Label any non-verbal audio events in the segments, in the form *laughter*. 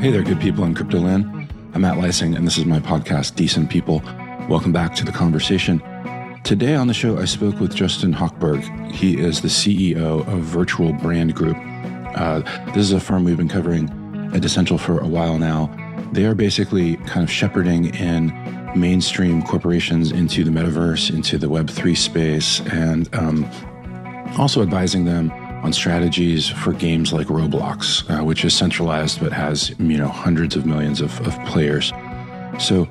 Hey there, good people in Cryptoland. I'm Matt Leising, and this is my podcast, Decent People. Welcome back to the conversation. Today on the show, I spoke with Justin Hochberg. He is the CEO of Virtual Brand Group. Uh, this is a firm we've been covering at Essential for a while now. They are basically kind of shepherding in mainstream corporations into the metaverse, into the Web3 space, and um, also advising them on strategies for games like Roblox, uh, which is centralized but has you know hundreds of millions of, of players. So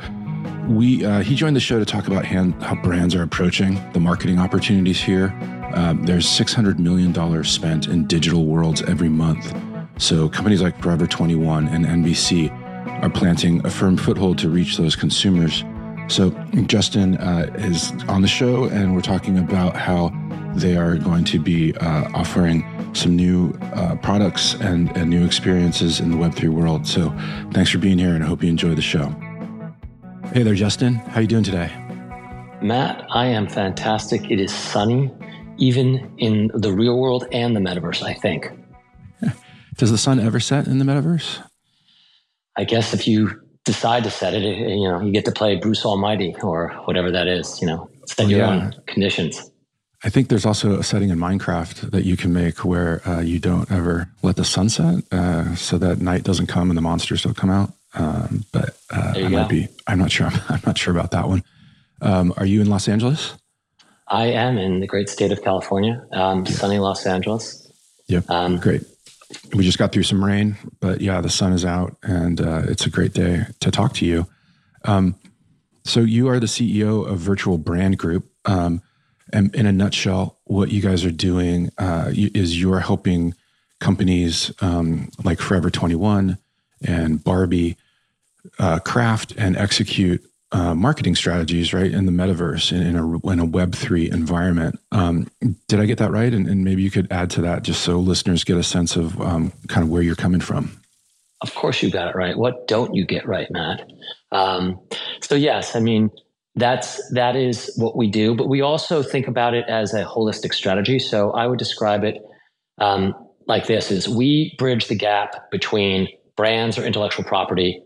we uh, he joined the show to talk about hand, how brands are approaching the marketing opportunities here. Um, there's 600 million dollars spent in digital worlds every month. So companies like Forever 21 and NBC are planting a firm foothold to reach those consumers. So Justin uh, is on the show, and we're talking about how they are going to be uh, offering some new uh, products and, and new experiences in the Web3 world. So thanks for being here, and I hope you enjoy the show. Hey there, Justin. How are you doing today? Matt, I am fantastic. It is sunny, even in the real world and the metaverse, I think. *laughs* Does the sun ever set in the metaverse? I guess if you decide to set it, you know, you get to play Bruce Almighty or whatever that is, you know, set oh, your yeah. own conditions. I think there's also a setting in Minecraft that you can make where uh, you don't ever let the sun set uh, so that night doesn't come and the monsters don't come out. Um, but uh, I might be, I'm not sure. I'm, *laughs* I'm, not sure about that one. Um, are you in Los Angeles? I am in the great state of California, um, yeah. sunny Los Angeles. Yep. Um, great. We just got through some rain, but yeah, the sun is out and uh, it's a great day to talk to you. Um, so you are the CEO of Virtual Brand Group. Um, and in a nutshell, what you guys are doing uh, is you're helping companies um, like Forever 21 and Barbie uh, craft and execute uh, marketing strategies, right, in the metaverse in, in a in a Web three environment. Um, did I get that right? And, and, maybe you could add to that, just so listeners get a sense of um, kind of where you're coming from. Of course, you got it right. What don't you get right, Matt? Um, so yes, I mean that's that is what we do but we also think about it as a holistic strategy. So i would describe it um, like this is we bridge the gap between brands or intellectual property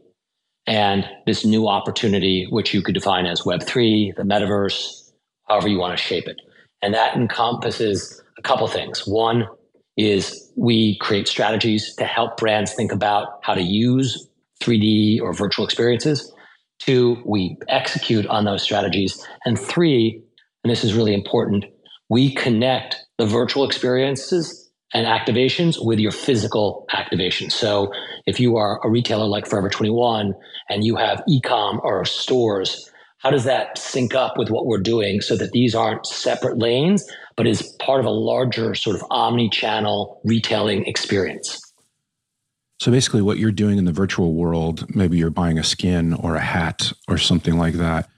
and this new opportunity which you could define as web3 the metaverse however you want to shape it. And that encompasses a couple things. One is we create strategies to help brands think about how to use 3d or virtual experiences Two, we execute on those strategies. And three, and this is really important, we connect the virtual experiences and activations with your physical activation. So if you are a retailer like Forever 21 and you have e-com or stores, how does that sync up with what we're doing so that these aren't separate lanes, but is part of a larger sort of omni-channel retailing experience? So basically, what you're doing in the virtual world, maybe you're buying a skin or a hat or something like that.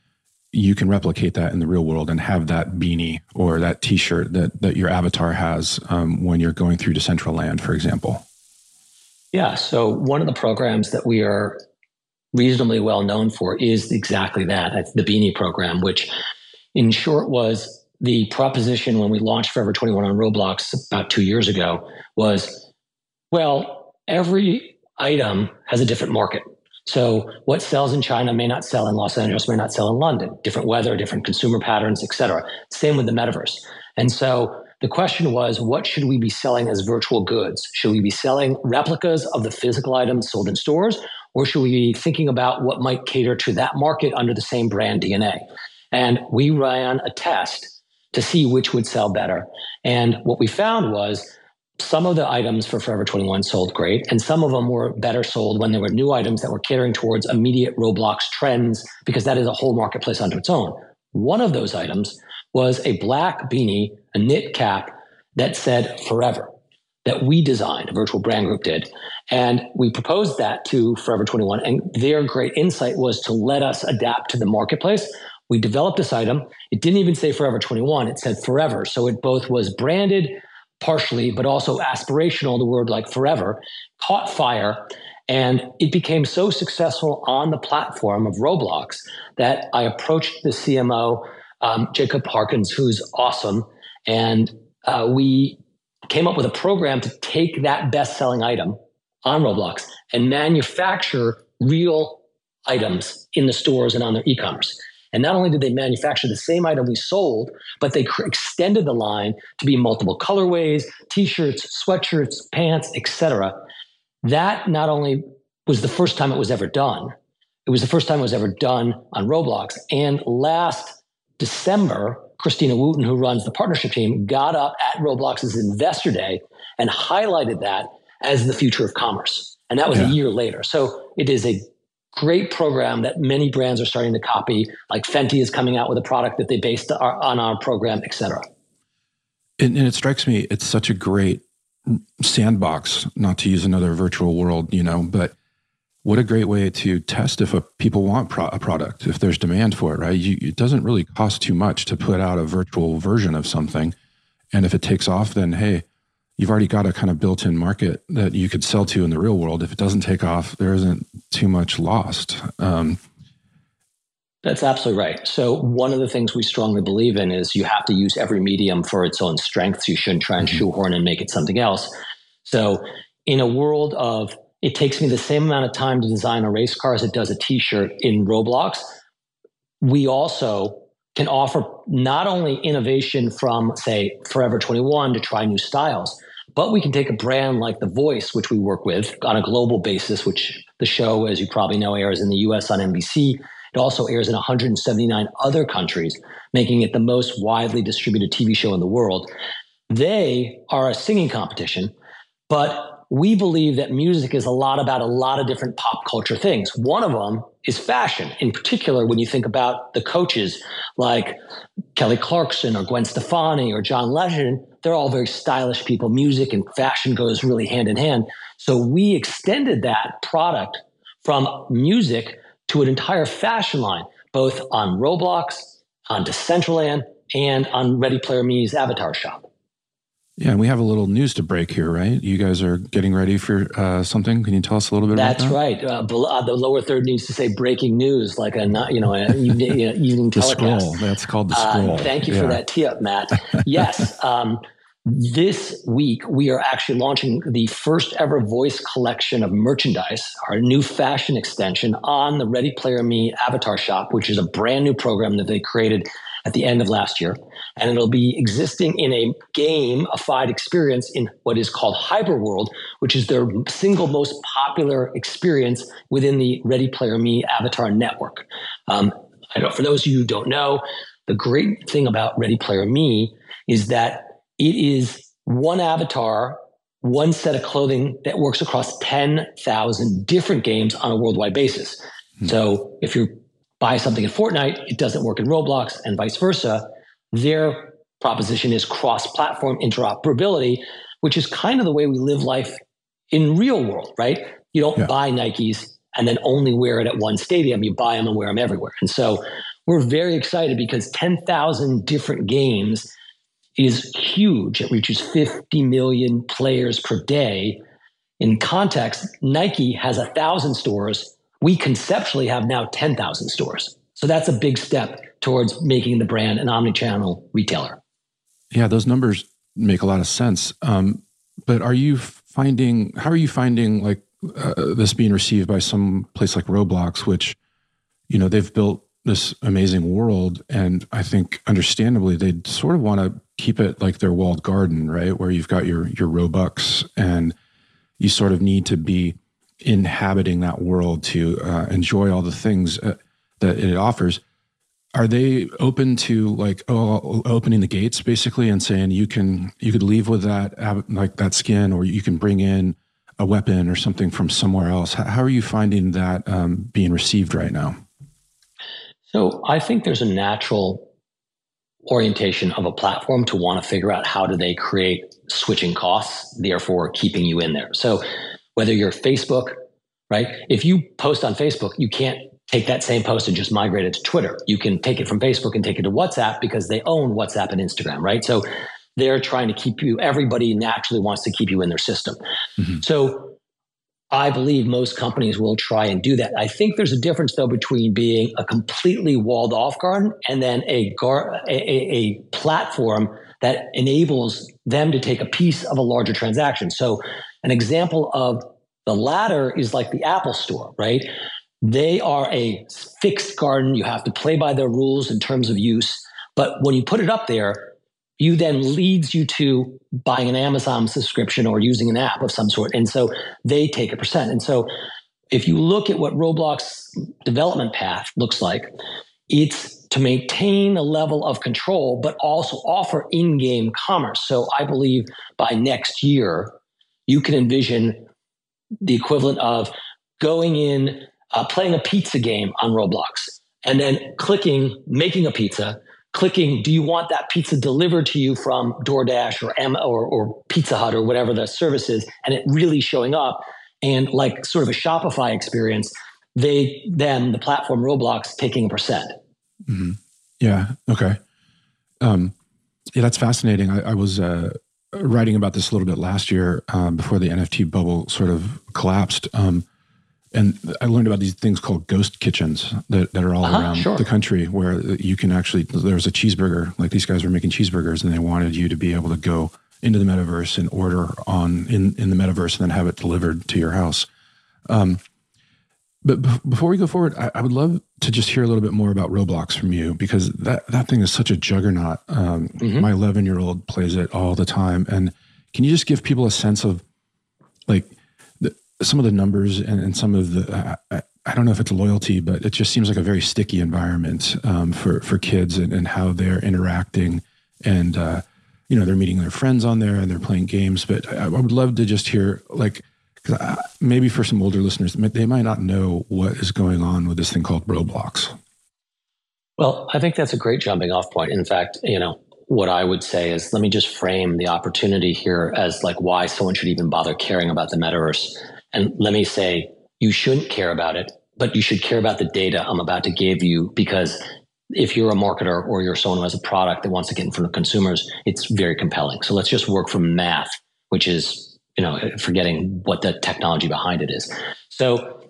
You can replicate that in the real world and have that beanie or that T-shirt that that your avatar has um, when you're going through Decentraland, for example. Yeah. So one of the programs that we are reasonably well known for is exactly that, the Beanie program, which, in short, was the proposition when we launched Forever 21 on Roblox about two years ago. Was well, every item has a different market. So what sells in China may not sell in Los Angeles, may not sell in London, different weather, different consumer patterns, et cetera. Same with the metaverse. And so the question was, what should we be selling as virtual goods? Should we be selling replicas of the physical items sold in stores? Or should we be thinking about what might cater to that market under the same brand DNA? And we ran a test to see which would sell better. And what we found was some of the items for Forever 21 sold great, and some of them were better sold when there were new items that were catering towards immediate Roblox trends, because that is a whole marketplace unto its own. One of those items was a black beanie, a knit cap that said forever, that we designed, a virtual brand group did. And we proposed that to Forever 21, and their great insight was to let us adapt to the marketplace. We developed this item. It didn't even say Forever 21, it said forever. So it both was branded partially, but also aspirational, the word like forever, caught fire. And it became so successful on the platform of Roblox that I approached the CMO, um, Jacob Harkins, who's awesome. And uh, we came up with a program to take that best selling item on Roblox and manufacture real items in the stores and on their e-commerce. And not only did they manufacture the same item we sold, but they cr- extended the line to be multiple colorways, t-shirts, sweatshirts, pants, etc. That not only was the first time it was ever done, it was the first time it was ever done on Roblox. And last December, Christina Wootton, who runs the partnership team, got up at Roblox's Investor Day and highlighted that as the future of commerce. And that was yeah. a year later. So it is a great program that many brands are starting to copy. Like Fenty is coming out with a product that they based on our program, et cetera. And, and it strikes me, it's such a great sandbox, not to use another virtual world, you know, but what a great way to test if a, people want pro- a product, if there's demand for it, right? You, it doesn't really cost too much to put out a virtual version of something. And if it takes off, then hey, you've already got a kind of built in market that you could sell to in the real world. If it doesn't take off, there isn't too much lost. Um, that's absolutely right. So, one of the things we strongly believe in is you have to use every medium for its own strengths. You shouldn't try and mm-hmm. shoehorn and make it something else. So, in a world of it takes me the same amount of time to design a race car as it does a t-shirt in Roblox. We also can offer not only innovation from, say, Forever 21 to try new styles, but we can take a brand like The Voice, which we work with on a global basis, which the show, as you probably know, airs in the US on NBC. It also airs in 179 other countries, making it the most widely distributed TV show in the world. They are a singing competition, but we believe that music is a lot about a lot of different pop culture things. One of them is fashion. In particular, when you think about the coaches like Kelly Clarkson or Gwen Stefani or John Legend, they're all very stylish people. Music and fashion goes really hand in hand. So we extended that product from music to an entire fashion line, both on Roblox, on Decentraland, and on Ready Player Me's avatar shop. Yeah, and we have a little news to break here, right? You guys are getting ready for uh, something. Can you tell us a little bit That's about that? That's right. Uh, uh, the lower third needs to say breaking news, like a you know an evening, you know, *laughs* evening the telecast. Scroll. That's called the uh, scroll. thank you yeah. for that tee up, Matt. *laughs* yes. Um, this week, we are actually launching the first ever voice collection of merchandise, our new fashion extension on the Ready Player Me Avatar Shop, which is a brand new program that they created at the end of last year. And it'll be existing in a gamified experience in what is called Hyperworld, which is their single most popular experience within the Ready Player Me avatar network. Um, I know for those of you who don't know, the great thing about Ready Player Me is that it is one avatar, one set of clothing that works across 10,000 different games on a worldwide basis. Hmm. So if you're buy something in Fortnite, it doesn't work in Roblox, and vice versa. Their proposition is cross platform interoperability, which is kind of the way we live life in real world, right? You don't yeah. buy Nikes and then only wear it at one stadium. You buy them and wear them everywhere. And so we're very excited because 10,000 different games is huge. It reaches 50 million players per day. In context, Nike has a thousand stores we conceptually have now 10,000 stores. So that's a big step towards making the brand an omni-channel retailer. Yeah, those numbers make a lot of sense. Um, but are you finding how are you finding like uh, this being received by some place like Roblox, which you know they've built this amazing world, and I think understandably they sort of want to keep it like their walled garden, right, where you've got your your Robux and you sort of need to be inhabiting that world to uh, enjoy all the things uh, that it offers are they open to like oh, opening the gates basically and saying you can you could leave with that like that skin or you can bring in a weapon or something from somewhere else? How are you finding that um, being received right now? So i think there's a natural orientation of a platform to want to figure out how do they create switching costs therefore keeping you in there. So whether you're Facebook, right? If you post on Facebook, you can't take that same post and just migrate it to Twitter. You can take it from Facebook and take it to WhatsApp because they own WhatsApp and Instagram, right? So they're trying to keep you, everybody naturally wants to keep you in their system. Mm-hmm. So I believe most companies will try and do that. I think there's a difference though between being a completely walled off garden and then a, gar- a, a, a platform that enables them to take a piece of a larger transaction. So an example of The latter is like the Apple Store, right? They are a fixed garden. You have to play by their rules in terms of use. But when you put it up there, you then leads you to buying an Amazon subscription or using an app of some sort. And so they take a percent. And so if you look at what Roblox development path looks like, it's to maintain a level of control, but also offer in-game commerce. So I believe by next year, you can envision the equivalent of going in, uh, playing a pizza game on Roblox, and then clicking, making a pizza, clicking, do you want that pizza delivered to you from DoorDash or M or, or Pizza Hut or whatever the service is, and it really showing up and like sort of a Shopify experience, they then the platform Roblox taking a percent. Mm-hmm. Yeah. Okay. Um, yeah, that's fascinating. I, I was uh, writing about this a little bit last year um, before the NFT bubble sort of collapsed. Um, and I learned about these things called ghost kitchens that, that are all uh-huh, around sure. the country where you can actually, there's a cheeseburger, like these guys were making cheeseburgers and they wanted you to be able to go into the metaverse and order on in, in the metaverse and then have it delivered to your house. Um, but b- before we go forward, I, I, would love to just hear a little bit more about Roblox from you because that, that thing is such a juggernaut. Um, mm-hmm. My 11 year old plays it all the time. And can you just give people a sense of like the, some of the numbers and, and some of the, uh, I don't know if it's loyalty, but it just seems like a very sticky environment um, for, for kids and, and, how they're interacting and, uh, you know, they're meeting their friends on there and they're playing games. But I, I would love to just hear like, because uh, maybe for some older listeners, they might not know what is going on with this thing called Roblox. Well, I think that's a great jumping off point. In fact, you know, what I would say is let me just frame the opportunity here as like why someone should even bother caring about the metaverse. And let me say, you shouldn't care about it, but you should care about the data I'm about to give you because if you're a marketer or you're someone who has a product that wants to get in front of consumers, it's very compelling. So let's just work from math, which is you know, forgetting what the technology behind it is. So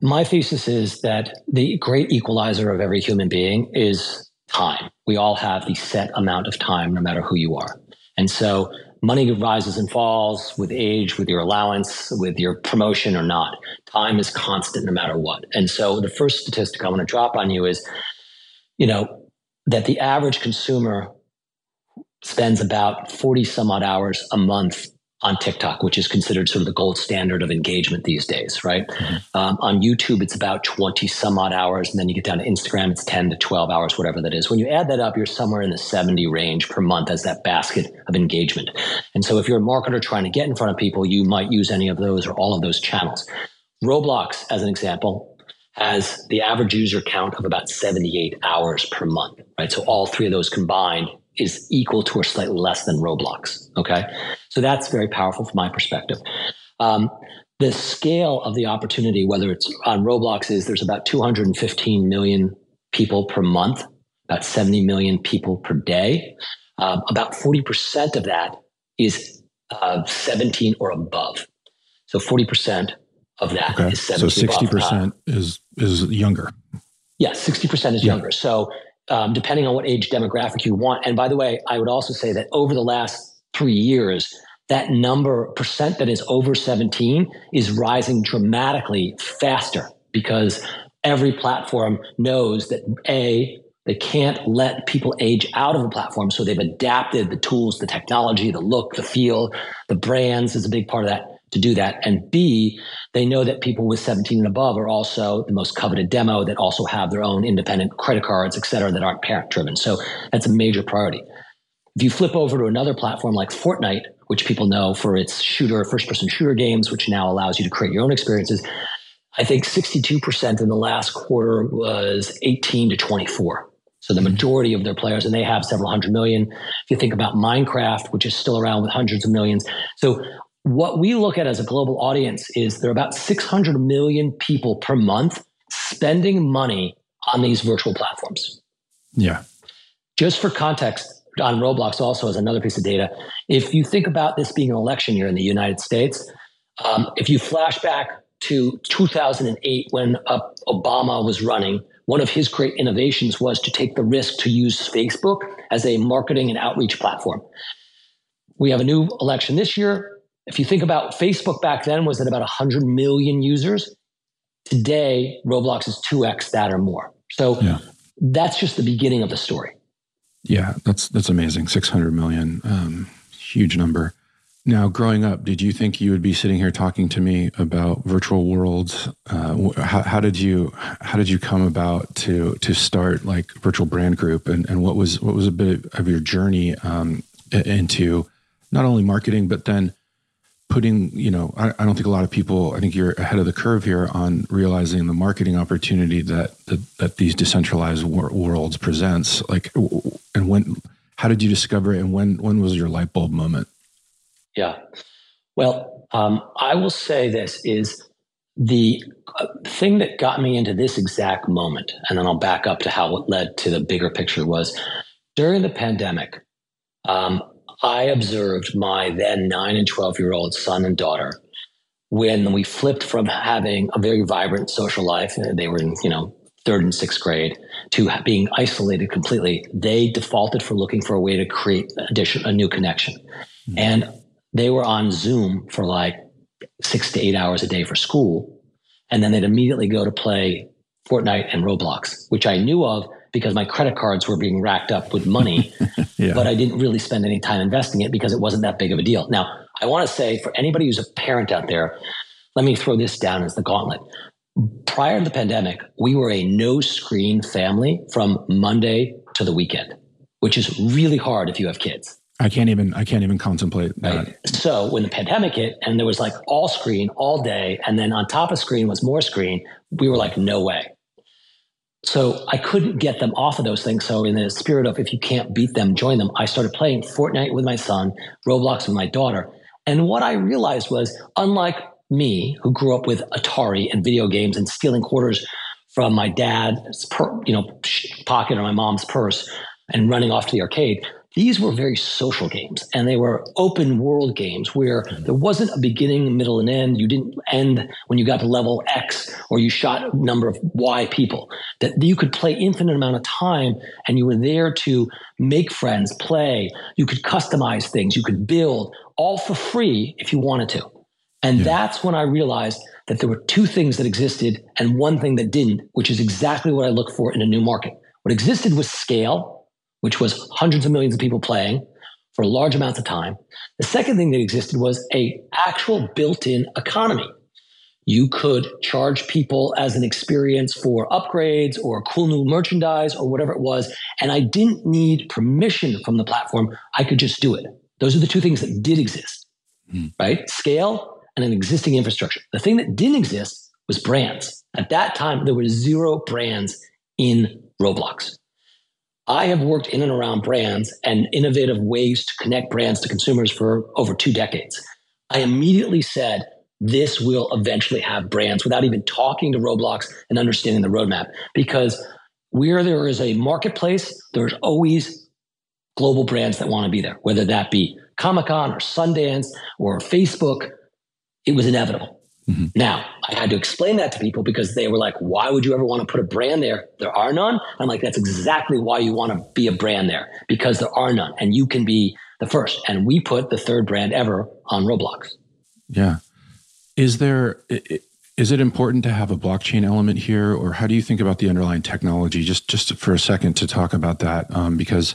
my thesis is that the great equalizer of every human being is time. We all have the set amount of time, no matter who you are. And so money rises and falls with age, with your allowance, with your promotion or not. Time is constant no matter what. And so the first statistic I want to drop on you is, you know, that the average consumer spends about 40 some odd hours a month on TikTok, which is considered sort of the gold standard of engagement these days, right? Mm-hmm. Um, on YouTube, it's about 20 some odd hours. And then you get down to Instagram, it's 10 to 12 hours, whatever that is. When you add that up, you're somewhere in the 70 range per month as that basket of engagement. And so if you're a marketer trying to get in front of people, you might use any of those or all of those channels. Roblox, as an example, has the average user count of about 78 hours per month, right? So all three of those combined is equal to or slightly less than Roblox. Okay. So that's very powerful from my perspective. Um, the scale of the opportunity, whether it's on Roblox, is there's about 215 million people per month, about 70 million people per day. Um, about 40% of that is uh, 17 or above. So 40% of that okay. is 17 So 60% above. is is younger. Yes, yeah, 60% is yeah. younger. So um, depending on what age demographic you want. And by the way, I would also say that over the last three years, that number percent that is over 17 is rising dramatically faster because every platform knows that A, they can't let people age out of the platform. So they've adapted the tools, the technology, the look, the feel, the brands is a big part of that to do that. And B, they know that people with 17 and above are also the most coveted demo that also have their own independent credit cards, et cetera, that aren't parent driven. So that's a major priority. If you flip over to another platform like Fortnite, which people know for its shooter, first person shooter games, which now allows you to create your own experiences, I think 62% in the last quarter was 18 to 24. So the mm-hmm. majority of their players, and they have several hundred million. If you think about Minecraft, which is still around with hundreds of millions. So what we look at as a global audience is there are about 600 million people per month spending money on these virtual platforms. Yeah. Just for context, on Roblox also is another piece of data. If you think about this being an election year in the United States, um, if you flash back to 2008 when uh, Obama was running, one of his great innovations was to take the risk to use Facebook as a marketing and outreach platform. We have a new election this year if you think about Facebook back then was at about 100 million users. Today, Roblox is 2x that or more. So yeah. that's just the beginning of the story. Yeah, that's that's amazing. 600 million, um, huge number. Now, growing up, did you think you would be sitting here talking to me about virtual worlds? Uh, how, how, did you how did you come about to to start like virtual brand group, and, and what was what was a bit of your journey um, into not only marketing but then putting you know I, I, don't think a lot of people i think you're ahead of the curve here on realizing the marketing opportunity that that, that these decentralized wor- worlds presents. Like and when how did you discover it and when when was your light bulb moment? Yeah. Well um, i will say this is the uh, thing that got me into this exact moment and then i'll back up to how it led to the bigger picture was during the pandemic um, I observed my then nine and 12 year old son and daughter when we flipped from having a very vibrant social life, uh, they were in, you know, third and sixth grade, to being isolated completely. They defaulted for looking for a way to create addition, a new connection. Mm-hmm. And they were on Zoom for like six to eight hours a day for school. And then they'd immediately go to play Fortnite and Roblox, which I knew of because my credit cards were being racked up with money, *laughs* yeah. but I didn't really spend any time investing it because it wasn't that big of a deal. Now, I want to say for anybody who's a parent out there, let me throw this down as the gauntlet. Prior to the pandemic, we were a no screen family from Monday to the weekend, which is really hard if you have kids. I can't even I can't even contemplate that. Right? So when the pandemic hit and there was like all screen all day, and then on top of screen was more screen, we were like, no way. So I couldn't get them off of those things. So in the spirit of if you can't beat them, join them, I started playing Fortnite with my son, Roblox with my daughter. And what I realized was, unlike me, who grew up with Atari and video games and stealing quarters from my dad's per, you know pocket or my mom's purse and running off to the arcade, these were very social games and they were open world games where mm-hmm. there wasn't a beginning, middle, and end. You didn't end when you got to level X or you shot a number of Y people. That you could play infinite amount of time and you were there to make friends, play. You could customize things, you could build all for free if you wanted to. And yeah. that's when I realized that there were two things that existed and one thing that didn't, which is exactly what I look for in a new market. What existed was scale which was hundreds of millions of people playing for large amounts of time. The second thing that existed was a actual built-in economy. You could charge people as an experience for upgrades or cool new merchandise or whatever it was. And I didn't need permission from the platform. I could just do it. Those are the two things that did exist, mm. right? Scale and an existing infrastructure. The thing that didn't exist was brands. At that time, there were zero brands in Roblox. I have worked in and around brands and innovative ways to connect brands to consumers for over two decades. I immediately said, this will eventually have brands without even talking to Roblox and understanding the roadmap. Because where there is a marketplace, there's always global brands that want to be there, whether that be Comic Con or Sundance or Facebook. It was inevitable. Mm-hmm. Now, I had to explain that to people because they were like, why would you ever want to put a brand there? There are none. I'm like, that's exactly why you want to be a brand there because there are none and you can be the first. And we put the third brand ever on Roblox. Yeah. Is there, is it important to have a blockchain element here or how do you think about the underlying technology? Just, just for a second to talk about that. Um, because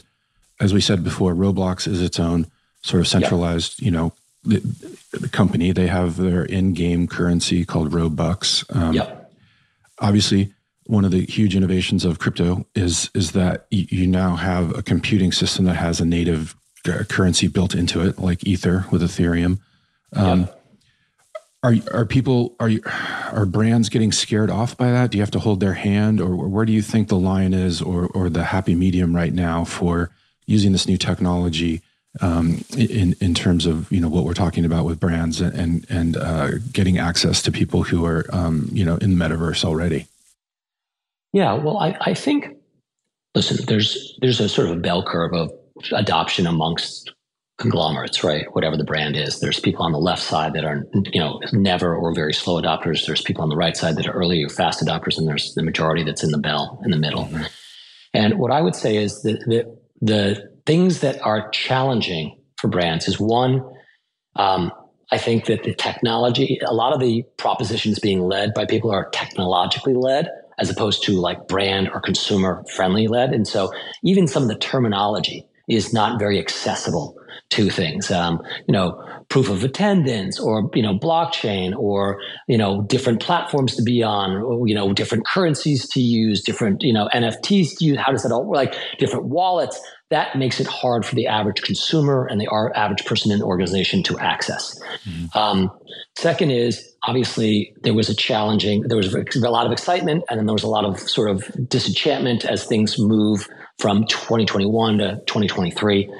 as we said before, Roblox is its own sort of centralized, you know, the, the company. They have their in-game currency called Robux. Um, yep. Obviously, one of the huge innovations of crypto is is that you now have a computing system that has a native currency built into it, like Ether with Ethereum. Um, yep. Are are people are you, are brands getting scared off by that? Do you have to hold their hand, or where do you think the line is, or or the happy medium right now for using this new technology um, in in terms of you know what we're talking about with brands and and uh, getting access to people who are um, you know in the metaverse already. Yeah, well, I, I think listen, there's there's a sort of a bell curve of adoption amongst conglomerates, right? Whatever the brand is, there's people on the left side that are you know never or very slow adopters. There's people on the right side that are early or fast adopters, and there's the majority that's in the bell in the middle. Mm-hmm. And what I would say is that the, the things that are challenging for brands is one, um, I think that the technology, a lot of the propositions being led by people are technologically led as opposed to like brand or consumer friendly led. And so even some of the terminology is not very accessible to things. Um, you know, proof of attendance or, you know, blockchain or, you know, different platforms to be on, or, you know, different currencies to use, different, you know, NFTs to use. How does that all work? Like different wallets that makes it hard for the average consumer and the average person in the organization to access. Mm-hmm. Um, second is obviously there was a challenging, there was a lot of excitement, and then there was a lot of sort of disenchantment as things move from 2021 to 2023.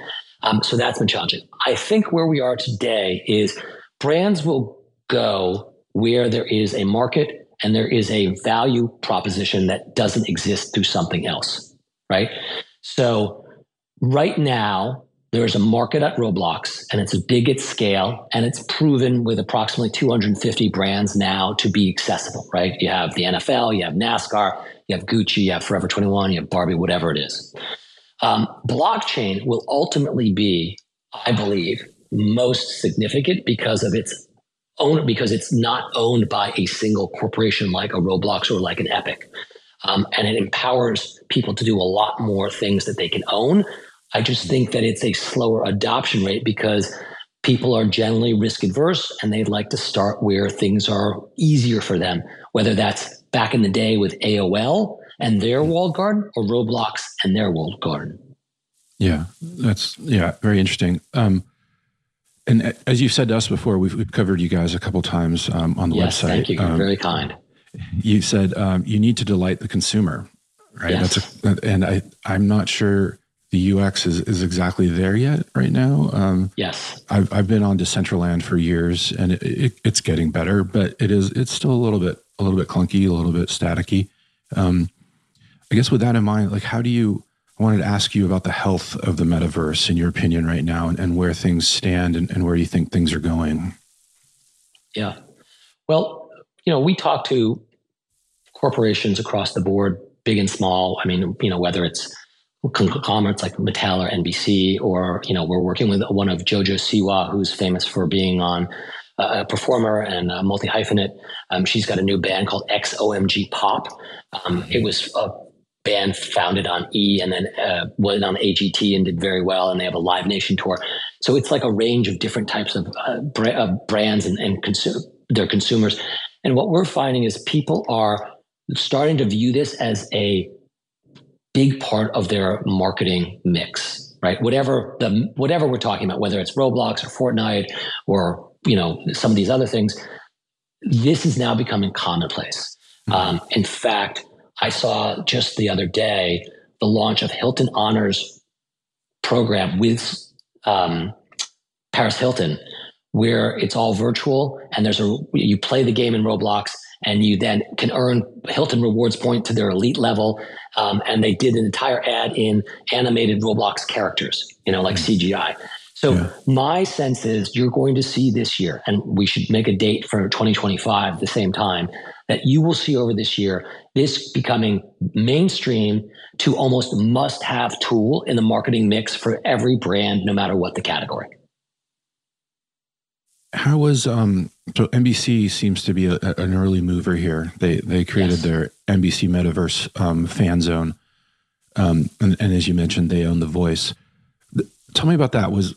Um, so that's been challenging. I think where we are today is brands will go where there is a market and there is a value proposition that doesn't exist through something else, right? So right now, there's a market at Roblox and it's big at scale and it's proven with approximately 250 brands now to be accessible, right? You have the NFL, you have NASCAR, you have Gucci, you have Forever 21, you have Barbie, whatever it is. Um, blockchain will ultimately be, I believe, most significant because of its own, because it's not owned by a single corporation like a Roblox or like an Epic. Um, and it empowers people to do a lot more things that they can own I just think that it's a slower adoption rate because people are generally risk adverse and they'd like to start where things are easier for them, whether that's back in the day with AOL and their walled garden or Roblox and their walled garden. Yeah, that's yeah, very interesting. Um, and as you've said to us before, we've, we've covered you guys a couple times um, on the yes, website. Thank you. You're um, very kind. You said um, you need to delight the consumer, right? Yes. That's a, and I I'm not sure the UX is, is exactly there yet right now. Um, yes, I've, I've been on Decentraland for years, and it, it, it's getting better, but it is it's still a little bit a little bit clunky, a little bit staticky. Um, I guess with that in mind, like how do you? I wanted to ask you about the health of the metaverse in your opinion right now, and, and where things stand, and, and where you think things are going. Yeah, well, you know, we talk to corporations across the board, big and small. I mean, you know, whether it's conglomerates like Mattel or NBC, or you know, we're working with one of JoJo Siwa, who's famous for being on uh, a performer and a multi hyphenate. Um, she's got a new band called XOMG Pop. Um, it was a band founded on E and then uh, went on AGT and did very well, and they have a Live Nation tour. So it's like a range of different types of uh, bra- brands and, and consu- their consumers. And what we're finding is people are starting to view this as a big part of their marketing mix, right? Whatever the whatever we're talking about, whether it's Roblox or Fortnite or you know some of these other things, this is now becoming commonplace. Mm-hmm. Um, in fact, I saw just the other day the launch of Hilton Honors program with um, Paris Hilton, where it's all virtual and there's a you play the game in Roblox and you then can earn Hilton rewards point to their elite level. Um, and they did an entire ad in animated Roblox characters, you know, like mm. CGI. So yeah. my sense is you're going to see this year, and we should make a date for 2025 at the same time, that you will see over this year this becoming mainstream to almost must have tool in the marketing mix for every brand, no matter what the category. How was um so NBC seems to be a, an early mover here. They they created yes. their NBC Metaverse um, fan zone, um, and, and, as you mentioned, they own the voice. Tell me about that. Was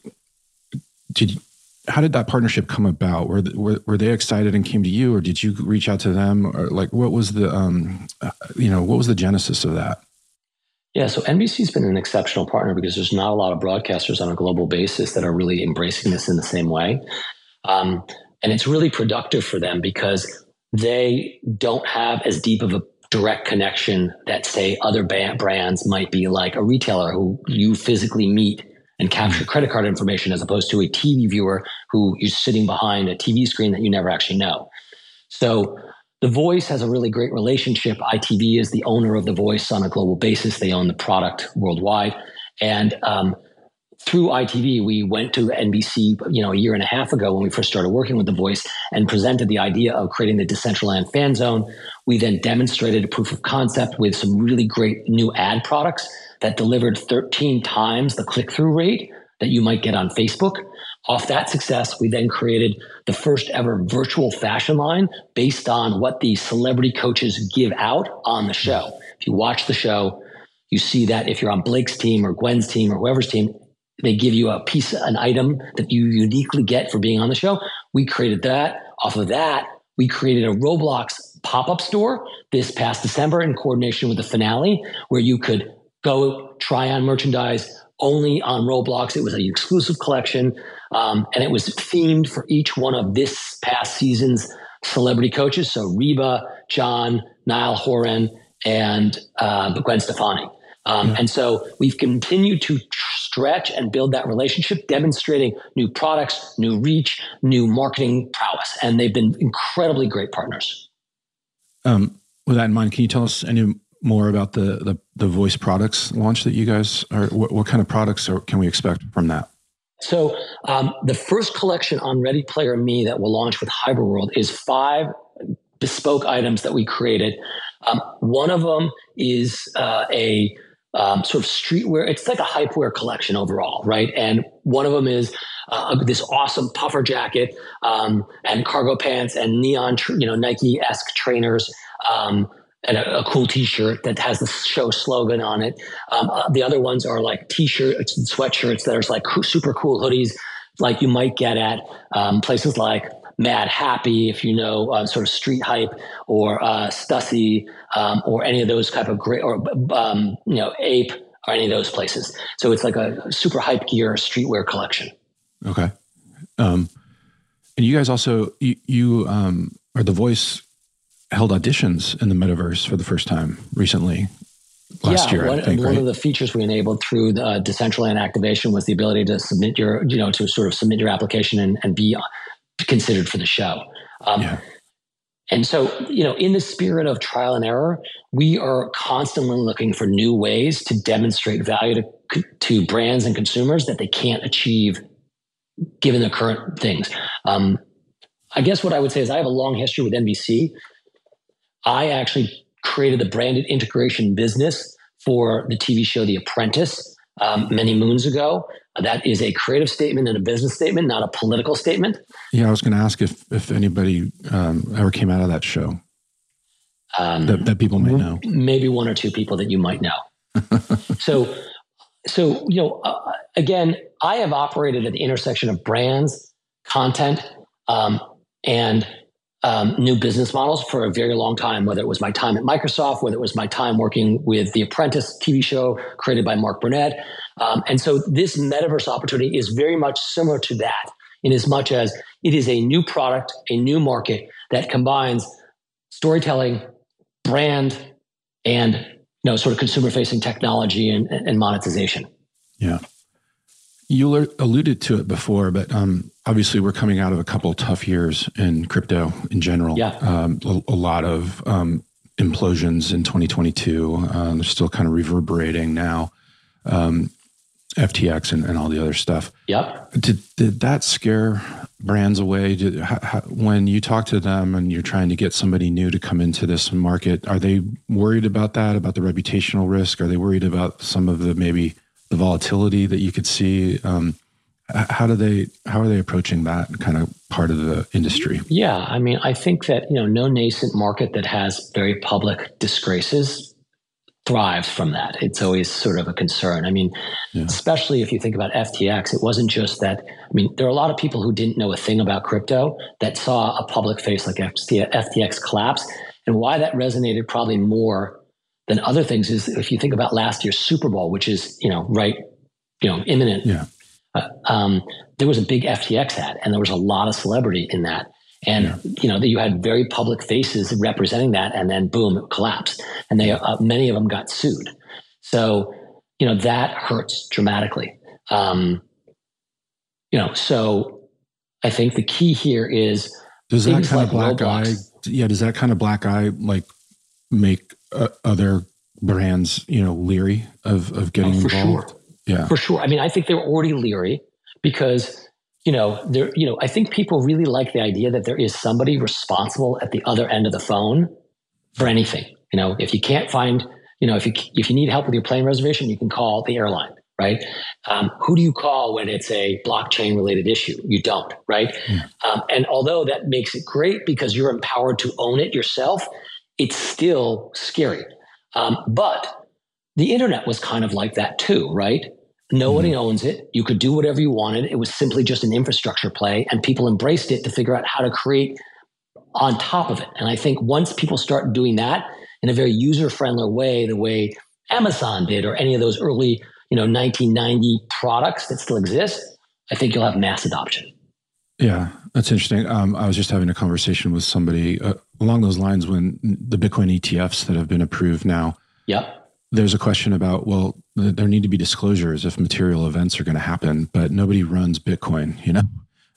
did how did that partnership come about? Were, were were they excited and came to you, or did you reach out to them, or like what was the um, uh, you know what was the genesis of that? Yeah, so NBC's been an exceptional partner because there's not a lot of broadcasters on a global basis that are really embracing this in the same way. Um, and it's really productive for them because they don't have as deep of a direct connection that, say, other brands might be like a retailer who you physically meet and capture credit card information as opposed to a TV viewer who is sitting behind a TV screen that you never actually know. So the Voice has a really great relationship. ITV is the owner of the Voice on a global basis. They own the product worldwide. And um, through ITV, we went to NBC, you know, a year and a half ago when we first started working with The Voice and presented the idea of creating the Decentraland fan zone. We then demonstrated a proof of concept with some really great new ad products that delivered 13 times the click through rate that you might get on Facebook. Off that success, we then created the first ever virtual fashion line based on what the celebrity coaches give out on the show. If you watch the show, you see that if you're on Blake's team or Gwen's team or whoever's team, they give you a piece, an item that you uniquely get for being on the show. We created that. Off of that, we created a Roblox pop up store this past December in coordination with the finale, where you could go try on merchandise only on Roblox. It was an exclusive collection, um, and it was themed for each one of this past season's celebrity coaches. So Reba, John, Niall Horan, and uh, Gwen Stefani. Um, yeah. And so we've continued to stretch and build that relationship, demonstrating new products, new reach, new marketing prowess. And they've been incredibly great partners. Um, with that in mind, can you tell us any more about the the, the voice products launch that you guys are? What, what kind of products are, can we expect from that? So um, the first collection on Ready Player Me that will launch with Hyperworld is five bespoke items that we created. Um, one of them is uh, a um, sort of streetwear. It's like a hypewear collection overall, right? And one of them is uh, this awesome puffer jacket um, and cargo pants and neon, you know, Nike esque trainers. Um, and a, a, cool T-shirt that has the show slogan on it. Um, uh, the other ones are like T-shirts and sweatshirts that are like super cool hoodies, like you might get at um, places like Madhappy, if you know, uh, sort of street hype, or uh, Stussy, um, or any of those type of great, or um, you know, Ape, or any of those places. So it's like a super hype gear streetwear collection. Okay, um, and you guys also you, you um, are the voice held auditions in the metaverse for the first time recently last yeah, year. One, think, one right? of the features we enabled through the uh, Decentraland activation was the ability to submit your, you know, to sort of submit your application and, and be considered for the show. Um, yeah. And so, you know, in the spirit of trial and error, we are constantly looking for new ways to demonstrate value to, to brands and consumers that they can't achieve given the current things. Um, I guess what I would say is I have a long history with NBC. I actually created the branded integration business for the TV show The Apprentice um, many moons ago. That is a creative statement and a business statement, not a political statement. Yeah, I was going to ask if if anybody um, ever came out of that show um, that, that people may know. Maybe one or two people that you might know. *laughs* so, so you know, uh, again, I have operated at the intersection of brands, content, um, and um, new business models for a very long time, whether it was my time at Microsoft, whether it was my time working with The Apprentice TV show created by Mark Burnett. Um, and so this metaverse opportunity is very much similar to that in as much as it is a new product, a new market that combines storytelling, brand, and you know, sort of consumer facing technology and, and monetization. Yeah. You alluded to it before, but um, obviously we're coming out of a couple tough years in crypto in general. Yeah, um, a, a, lot of um, implosions in 2022. Um, they're still kind of reverberating now. Um, FTX and, and, all the other stuff. Yep. Did did that scare brands away? Did, how, how, when you talk to them and you're trying to get somebody new to come into this market, are they worried about that? About the reputational risk? Are they worried about some of the maybe the volatility that you could see? Um, how do they how are they approaching that kind of part of the industry yeah i mean i think that you know no nascent market that has very public disgraces thrives from that it's always sort of a concern i mean yeah. especially if you think about ftx it wasn't just that i mean there are a lot of people who didn't know a thing about crypto that saw a public face like ftx collapse and why that resonated probably more than other things is if you think about last year's Super Bowl, which is you know right, you know imminent. Yeah. Uh, um, there was a big FTX ad, and there was a lot of celebrity in that. And yeah. you know you had very public faces representing that, and then boom, it collapsed, and they uh, many of them got sued. So you know that hurts dramatically. Um, you know, so I think the key here is does that kind of black eye? Yeah, does that kind of black eye like make uh, other brands, you know, leery of of getting oh, for involved? Sure. Yeah, for sure. I mean, I think they're already leery because you know there. You know, I think people really like the idea that there is somebody responsible at the other end of the phone for anything. You know, if you can't find, you know, if you if you need help with your plane reservation, you can call the airline, right? Um, who do you call when it's a blockchain related issue? You don't, right? Mm. Um, and although that makes it great because you're empowered to own it yourself, it's still scary. Um, but the internet was kind of like that too, right? Nobody mm. owns it. You could do whatever you wanted. It was simply just an infrastructure play, and people embraced it to figure out how to create on top of it. And I think once people start doing that in a very user friendly way, the way Amazon did or any of those early, you know, 1990 products that still exist, I think you'll have mass adoption. Yeah, that's interesting. Um, I was just having a conversation with somebody uh, along those lines when the Bitcoin ETFs that have been approved now. Yep. There's a question about well, there need to be disclosures if material events are going to happen, but nobody runs Bitcoin. You know,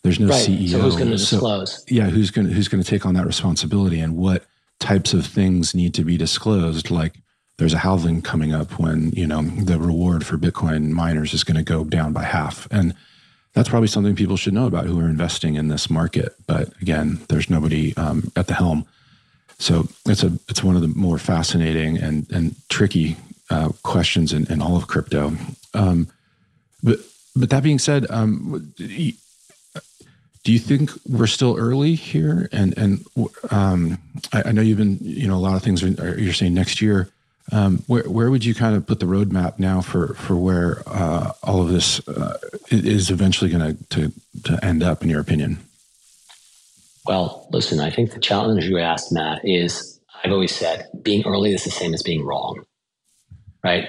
there's no right. CEO. So who's going to disclose? Yeah, who's going who's going to take on that responsibility, and what types of things need to be disclosed? Like there's a halving coming up when you know the reward for Bitcoin miners is going to go down by half, and that's probably something people should know about who are investing in this market. But again, there's nobody um, at the helm, so it's a it's one of the more fascinating and and tricky uh, questions in, in all of crypto. Um, but but that being said, um, do you think we're still early here? And and um, I, I, know you've been you know a lot of things are, you're saying next year. Um, where where would you kind of put the roadmap now for for where uh, all of this uh, is eventually going to to end up, in your opinion? Well, listen, I think the challenge you asked, Matt, is I've always said being early is the same as being wrong, right?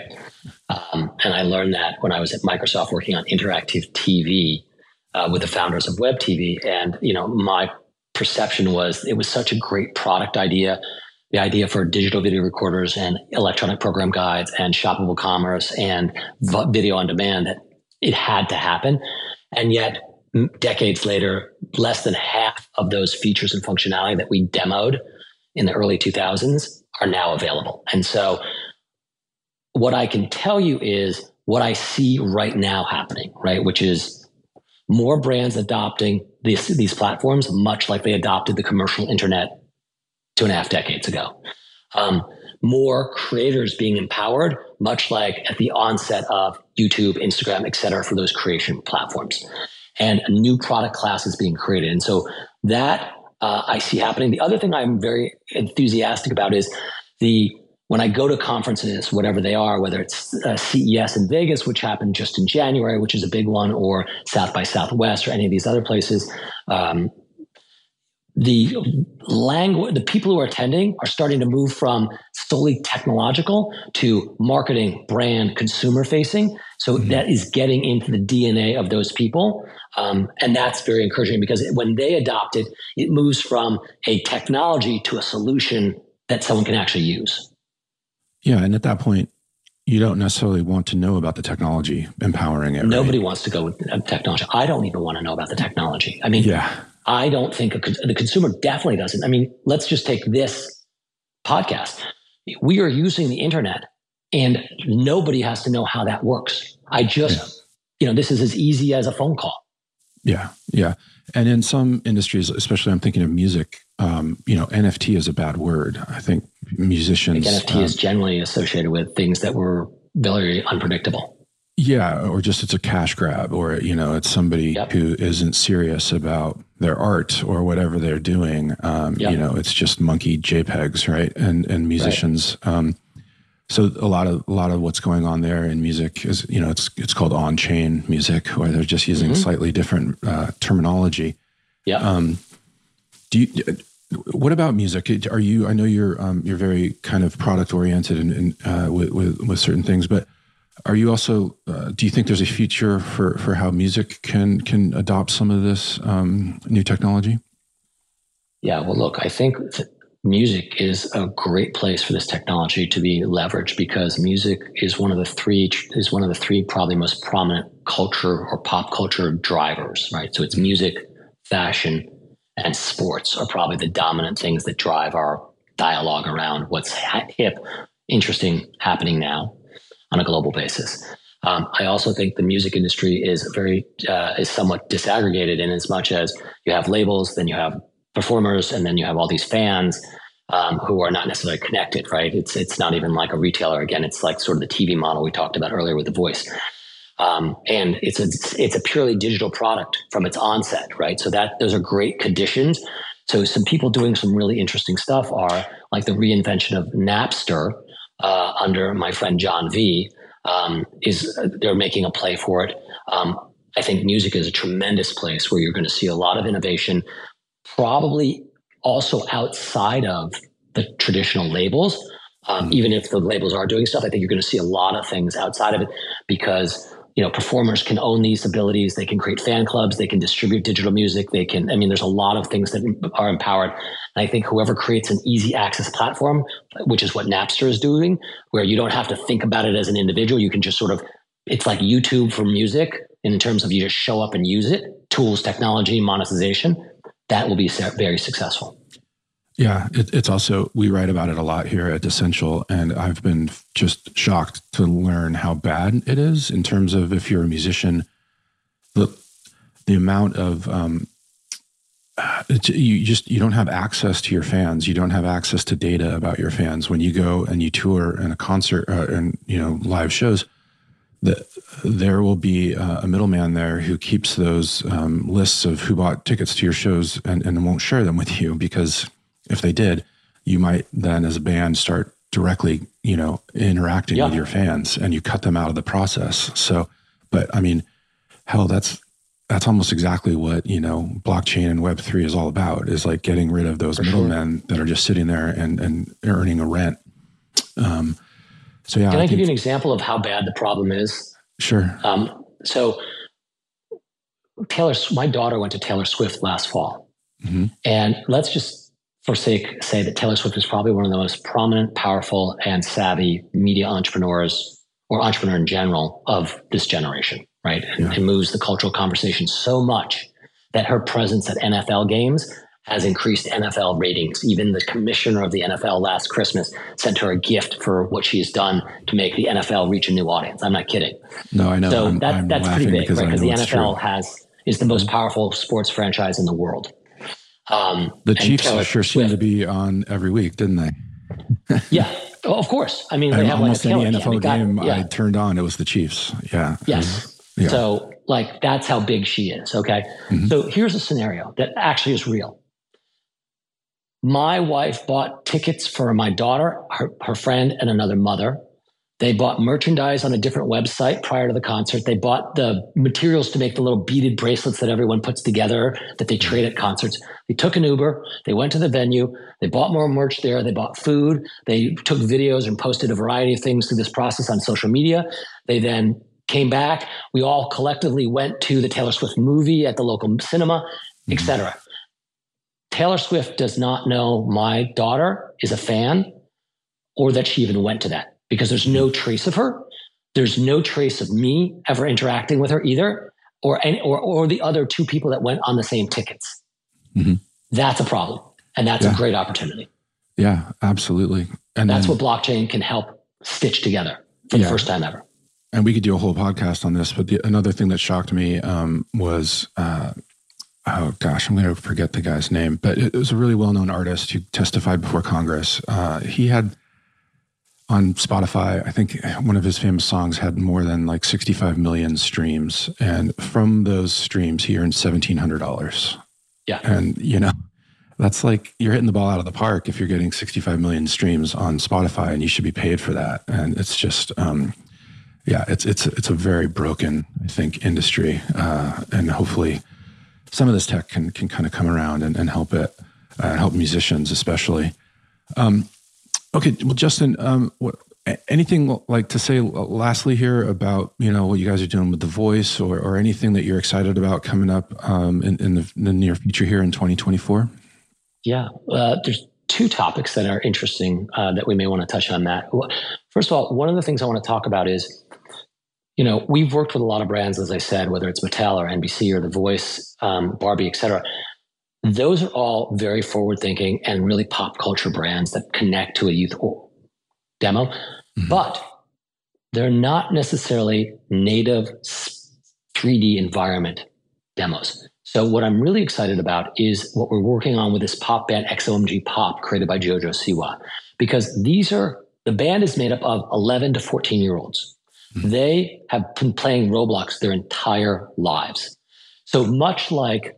Um, and I learned that when I was at Microsoft working on interactive TV uh, with the founders of Web TV, and you know my perception was it was such a great product idea the idea for digital video recorders and electronic program guides and shoppable commerce and video on demand it had to happen. And yet, decades later, less than half of those features and functionality that we demoed in the early 2000s are now available. And so, what I can tell you is what I see right now happening, right? Which is more brands adopting these, these platforms, much like they adopted the commercial internet two and a half decades ago. Um, more creators being empowered, much like at the onset of YouTube, Instagram, et cetera, for those creation platforms. And a new product class is being created. And so that uh, I see happening. The other thing I'm very enthusiastic about is the when I go to conferences, whatever they are, whether it's uh, CES in Vegas, which happened just in January, which is a big one, or South by Southwest, or any of these other places, um, the language, the people who are attending are starting to move from solely technological to marketing, brand, consumer facing. So mm-hmm. that is getting into the DNA of those people. Um, and that's very encouraging because when they adopt it, it moves from a technology to a solution that someone can actually use. Yeah. And at that point, you don't necessarily want to know about the technology empowering it. Nobody right? wants to go with technology. I don't even want to know about the technology. I mean, yeah I don't think a, the consumer definitely doesn't. I mean, let's just take this podcast. We are using the internet and nobody has to know how that works. I just, yeah. you know, this is as easy as a phone call. Yeah. Yeah. And in some industries, especially I'm thinking of music, um, you know, NFT is a bad word. I think musicians. I think NFT um, is generally associated with things that were very unpredictable. Yeah, or just it's a cash grab, or you know, it's somebody yep. who isn't serious about their art or whatever they're doing. Um, yep. You know, it's just monkey JPEGs, right? And and musicians. Right. Um, so a lot of a lot of what's going on there in music is you know it's it's called on chain music, where they're just using mm-hmm. slightly different uh, terminology. Yeah. Um, do you? What about music? Are you? I know you're um, you're very kind of product oriented and, uh, with, with with certain things, but are you also? Uh, do you think there's a future for for how music can can adopt some of this um, new technology? Yeah. Well, look, I think music is a great place for this technology to be leveraged because music is one of the three is one of the three probably most prominent culture or pop culture drivers. Right. So it's music, fashion, and sports are probably the dominant things that drive our dialogue around what's hip, interesting, happening now on a global basis. Um, I also think the music industry is very uh, is somewhat disaggregated in as much as you have labels, then you have performers, and then you have all these fans um, who are not necessarily connected. Right? It's it's not even like a retailer. Again, it's like sort of the TV model we talked about earlier with the voice. Um, and it's a it's a purely digital product from its onset, right? So that those are great conditions. So some people doing some really interesting stuff are like the reinvention of Napster uh, under my friend John V. Um, is they're making a play for it. Um, I think music is a tremendous place where you're going to see a lot of innovation, probably also outside of the traditional labels. Um, even if the labels are doing stuff, I think you're going to see a lot of things outside of it because you know performers can own these abilities. They can create fan clubs. They can distribute digital music. They can. I mean, there's a lot of things that are empowered. And I think whoever creates an easy access platform, which is what Napster is doing, where you don't have to think about it as an individual, you can just sort of. It's like YouTube for music in terms of you just show up and use it. Tools, technology, monetization. That will be very successful. Yeah, it, it's also, we write about it a lot here at Essential, and I've been just shocked to learn how bad it is in terms of if you're a musician, the, the amount of, um, you just, you don't have access to your fans. You don't have access to data about your fans. When you go and you tour in a concert uh, and, you know, live shows, that there will be a middleman there who keeps those um, lists of who bought tickets to your shows and, and won't share them with you because if they did, you might then as a band start directly, you know, interacting yeah. with your fans and you cut them out of the process. So, but I mean, hell, that's that's almost exactly what you know blockchain and web 3 is all about is like getting rid of those For middlemen sure. that are just sitting there and and earning a rent um so yeah can i, I give you an example of how bad the problem is sure um so taylor my daughter went to taylor swift last fall mm-hmm. and let's just forsake say that Taylor Swift is probably one of the most prominent, powerful, and savvy media entrepreneurs or entrepreneur in general of this generation, right? And, yeah. moves the cultural conversation so much that her presence at NFL games has increased NFL ratings. Even the commissioner of the NFL last Christmas sent her a gift for what she has done to make the NFL reach a new audience. I'm not kidding. No, I know. So I'm, that, I'm that's pretty big, right? Because the NFL true. has is the most mm-hmm. powerful sports franchise in the world. Um, the Chiefs sure seem to be on every week, didn't they? *laughs* yeah, oh, of course. I mean, they have almost like any NFL game yeah. I turned on, it was the Chiefs. Yeah. Yes. Yeah. So, like, that's how big she is. Okay. Mm-hmm. So here's a scenario that actually is real. My wife bought tickets for my daughter, her, her friend, and another mother they bought merchandise on a different website prior to the concert. They bought the materials to make the little beaded bracelets that everyone puts together that they trade at concerts. They took an Uber. They went to the venue. They bought more merch there. They bought food. They took videos and posted a variety of things through this process on social media. They then came back. We all collectively went to the Taylor Swift movie at the local cinema, mm-hmm. etc. Taylor Swift does not know my daughter is a fan or that she even went to that because there's no trace of her. There's no trace of me ever interacting with her either, or any, or, or the other two people that went on the same tickets. Mm-hmm. That's a problem, and that's yeah. a great opportunity. Yeah, absolutely. And that's then, what blockchain can help stitch together for yeah. the first time ever. And we could do a whole podcast on this, but the, another thing that shocked me um, was, uh, oh gosh, I'm going to forget the guy's name, but it, was a really well-known artist who testified before Congress. Uh, he had on Spotify, I think one of his famous songs had more than like 65 million streams. And from those streams, he earned $1,700. Yeah. And, you know, that's like you're hitting the ball out of the park if you're getting 65 million streams on Spotify and you should be paid for that. And it's just, um, yeah, it's, it's, it's a very broken, I think, industry. Uh, and hopefully some of this tech can, can kind of come around and, and help it, uh, help musicians, especially. Um, Okay, well, Justin, um, what, anything like to say lastly here about you know what you guys are doing with the voice or, or anything that you're excited about coming up um, in, in, the, in, the, near future here in 2024? Yeah, uh, there's two topics that are interesting uh, that we may want to touch on. That first of all, one of the things I want to talk about is you know we've worked with a lot of brands, as I said, whether it's Mattel or NBC or The Voice, um, Barbie, etc those are all very forward thinking and really pop culture brands that connect to a youth demo, mm-hmm. but they're not necessarily native 3D environment demos. So what I'm really excited about is what we're working on with this pop band XOMG Pop created by Jojo Siwa, because these are the band is made up of 11 to 14 year olds. Mm-hmm. They have been playing Roblox their entire lives. So much like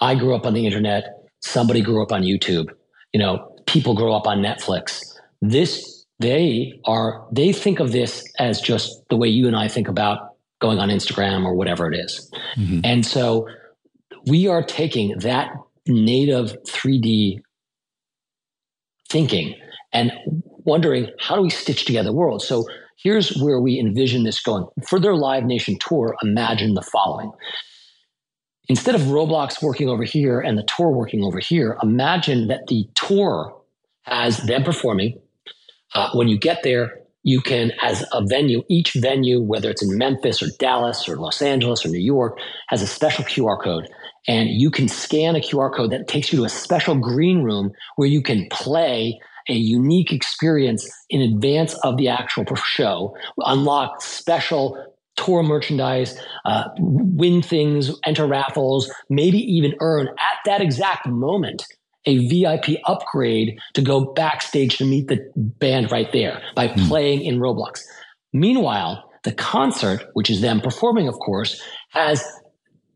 I grew up on the internet, somebody grew up on YouTube, you know, people grow up on Netflix. This, they are, they think of this as just the way you and I think about going on Instagram or whatever it is. Mm-hmm. And so we are taking that native 3D thinking and wondering how do we stitch together worlds? So here's where we envision this going. For their Live Nation tour, imagine the following. Instead of Roblox working over here and the tour working over here, imagine that the tour has them performing. Uh, when you get there, you can, as a venue, each venue, whether it's in Memphis or Dallas or Los Angeles or New York, has a special QR code. And you can scan a QR code that takes you to a special green room where you can play a unique experience in advance of the actual show, unlock special tour merchandise, uh, win things, enter raffles, maybe even earn at that exact moment a VIP upgrade to go backstage to meet the band right there by mm. playing in Roblox. Meanwhile, the concert, which is them performing, of course, has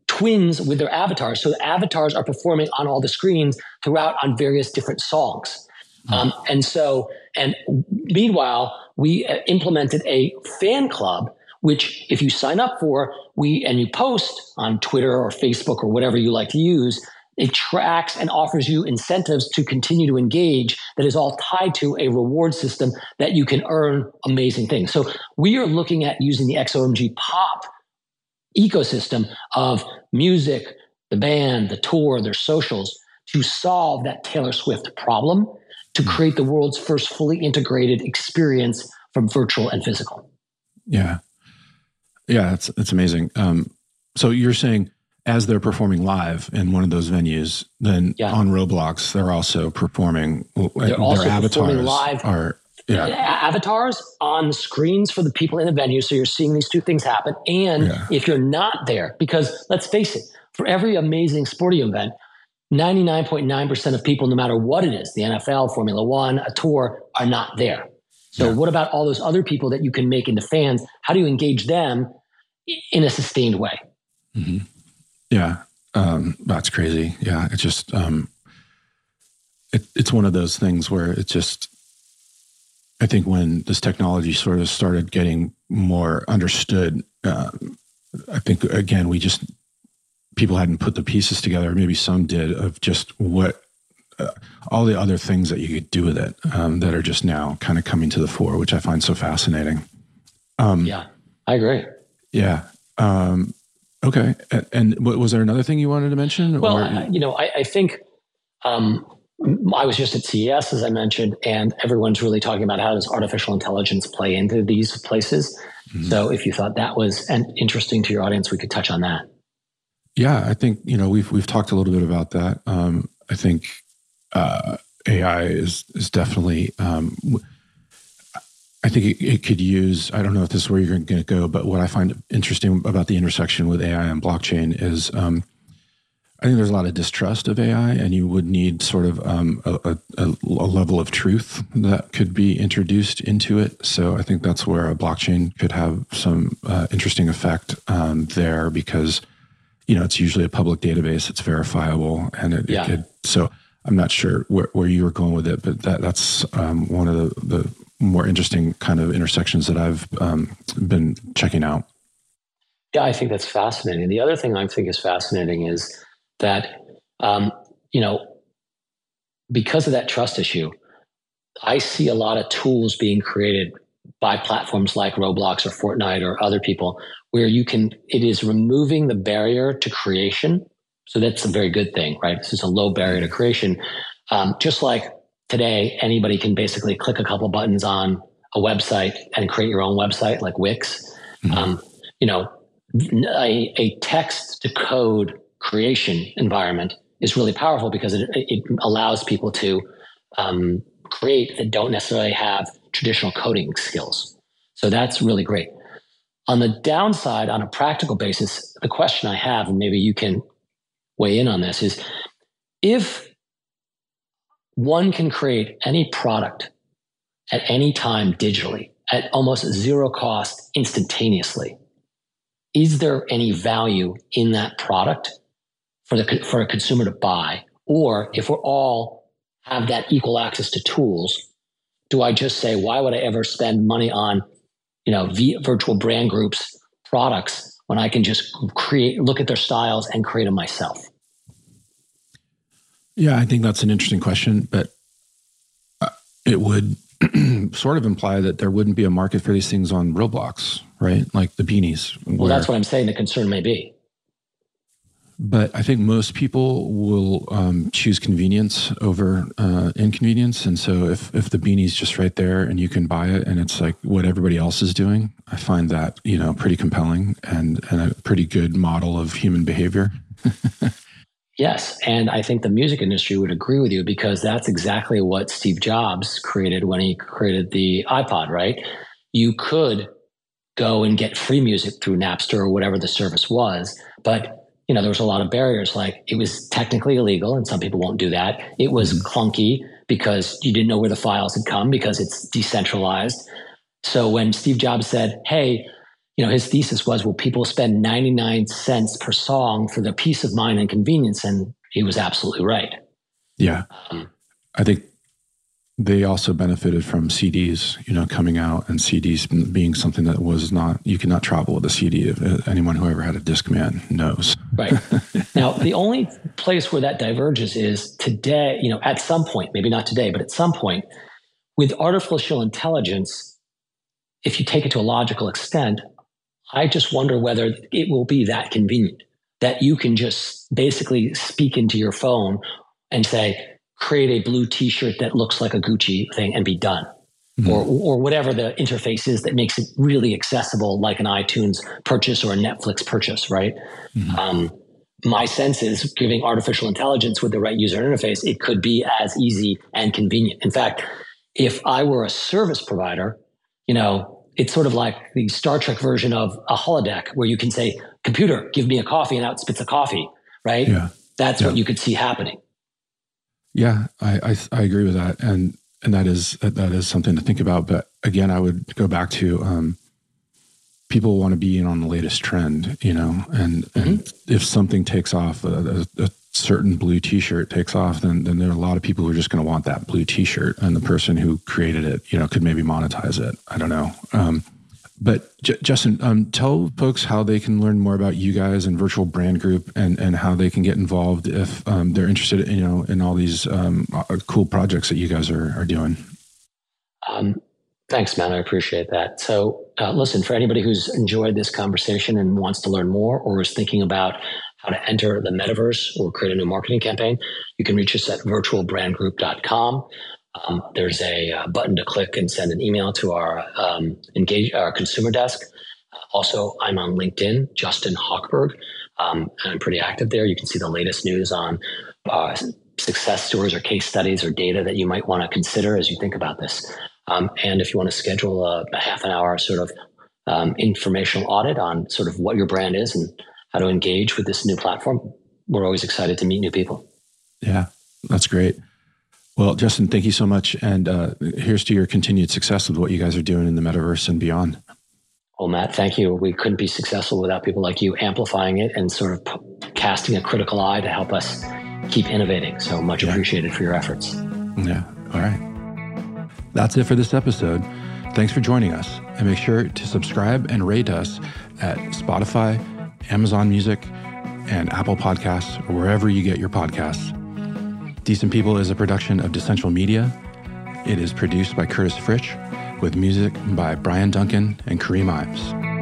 twins with their avatars. So the avatars are performing on all the screens throughout on various different songs. Mm. Um, and so, and meanwhile, we uh, implemented a fan club which if you sign up for we and you post on twitter or facebook or whatever you like to use it tracks and offers you incentives to continue to engage that is all tied to a reward system that you can earn amazing things. So we are looking at using the XOMG pop ecosystem of music, the band, the tour, their socials to solve that Taylor Swift problem to hmm. create the world's first fully integrated experience from virtual and physical. Yeah. Yeah, it's it's amazing. Um, so you're saying as they're performing live in one of those venues, then yeah. on Roblox they're also performing. They're also their avatars live. Are yeah. avatars on screens for the people in the venue. So you're seeing these two things happen. And yeah. if you're not there, because let's face it, for every amazing sporting event, 99.9% of people, no matter what it is, the NFL, Formula One, a tour, are not there. So yeah. what about all those other people that you can make into fans? How do you engage them in a sustained way? Mm-hmm. Yeah, um, that's crazy. Yeah, it's just um, it, it's one of those things where it just. I think when this technology sort of started getting more understood, uh, I think again we just people hadn't put the pieces together. Maybe some did of just what uh, all the other things that you could do with it um, that are just now kind of coming to the fore, which I find so fascinating. Um, yeah, I agree. Yeah. Um, Okay. And, was there another thing you wanted to mention? Well, or? you know, I, I think um, I was just at CES, as I mentioned, and everyone's really talking about how does artificial intelligence play into these places. Mm-hmm. So if you thought that was an, interesting to your audience, we could touch on that. Yeah, I think you know we've we've talked a little bit about that. Um, I think uh, AI is is definitely um, I think it, it, could use, I don't know if this is where you're going to go, but what I find interesting about the intersection with AI and blockchain is um, I think there's a lot of distrust of AI, and you would need sort of um, a, a, a, level of truth that could be introduced into it. So I think that's where a blockchain could have some uh, interesting effect um, there because, you know, it's usually a public database, it's verifiable, and it, yeah. it could, so I'm not sure where, where you were going with it, but that, that's um, one of the, the more interesting kind of intersections that I've um, been checking out. Yeah, I think that's fascinating. The other thing I think is fascinating is that, um, you know, because of that trust issue, I see a lot of tools being created by platforms like Roblox or Fortnite or other people where you can, it is removing the barrier to creation. So that's a very good thing, right? This is a low barrier to creation. Um, just like today anybody can basically click a couple buttons on a website and create your own website like Wix. Mm-hmm. Um, you know, a, a, text to code creation environment is really powerful because it, it allows people to um, create that don't necessarily have traditional coding skills. So that's really great. On the downside, on a practical basis, the question I have, and maybe you can weigh in on this, is if one can create any product at any time digitally. at almost zero cost instantaneously. Is there any value in that product for the for a consumer to buy? Or if we're all have that equal access to tools, do I just say, why would I ever spend money on, you know, v- virtual brand groups products when I can just create, look at their styles and create them myself? Yeah, I think that's an interesting question, but uh, it would *clears throat* sort of imply that there wouldn't be a market for these things on Roblox, right? Like the beanies. Well, where, that's what I'm saying. The concern may be. But I think most people will um, choose convenience over uh, inconvenience. And so if, if the beanie's just right there and you can buy it and it's like what everybody else is doing, I find that, you know, pretty compelling and, and a pretty good model of human behavior. *laughs* Yes. And I think the music industry would agree with you because that's exactly what Steve Jobs created when he created the iPod, right? You could go and get free music through Napster or whatever the service was, but you know, there was a lot of barriers. Like it was technically illegal, and some people won't do that. It was mm-hmm. clunky because you didn't know where the files had come because it's decentralized. So when Steve Jobs said, "Hey, you know, his thesis was, will people spend 99 cents per song for the peace of mind and convenience? And he was absolutely right. Yeah. Um, I think they also benefited from CDs, you know, coming out and CDs being something that was not, you could not travel with a CD. Uh, anyone who ever had a Discman knows. Right. *laughs* now, the only place where that diverges is today, you know, at some point, maybe not today, but at some point, with artificial intelligence, if you take it to a logical extent, I just wonder whether it will be that convenient that you can just basically speak into your phone and say, create a blue t-shirt that looks like a Gucci thing and be done. Mm-hmm. Or, or whatever the interface is that makes it really accessible, like an iTunes purchase or a Netflix purchase, right? Mm-hmm. Um, my sense is giving artificial intelligence with the right user interface, it could be as easy and convenient. In fact, if I were a service provider, you know, it's sort of like the Star Trek version of a holodeck where you can say, computer, give me a coffee and out spits a coffee, right? Yeah. That's yeah. what you could see happening. Yeah, I, I, I agree with that. And, and that is, that, is something to think about. But again, I would go back to, um, people want to be in on the latest trend, you know, and, mm-hmm. and if something takes off, a, a, a certain blue t-shirt takes off, then then there are a lot of people who are just going to want that blue t-shirt, and the person who created it, you know, could maybe monetize it. I don't know. Um, but J- Justin, um, tell folks how they can learn more about you guys and Virtual Brand Group, and and how they can get involved if um, they're interested, in, you know, in all these um, cool projects that you guys are are doing. Um, thanks, man. I appreciate that. So, uh, listen, for anybody who's enjoyed this conversation and wants to learn more, or is thinking about how to enter the metaverse or create a new marketing campaign, you can reach us at virtualbrandgroup.com. Um, there's a uh, button to click and send an email to our um, engage our consumer desk. Also, I'm on LinkedIn, Justin Hochberg. Um, I'm pretty active there. You can see the latest news on uh, success stories or case studies or data that you might want to consider as you think about this. Um, and if you want to schedule a, a half an hour sort of um, informational audit on sort of what your brand is and how to engage with this new platform, we're always excited to meet new people. Yeah, that's great. Well, Justin, thank you so much. And uh, here's to your continued success with what you guys are doing in the metaverse and beyond. Well, Matt, thank you. We couldn't be successful without people like you amplifying it and sort of p- casting a critical eye to help us keep innovating. So much yeah. appreciated for your efforts. Yeah. All right. That's it for this episode. Thanks for joining us. And make sure to subscribe and rate us at Spotify, Amazon Music, and Apple Podcasts, or wherever you get your podcasts. Decent People is a production of Decentral Media. It is produced by Curtis Fritch with music by Brian Duncan and Kareem Imes.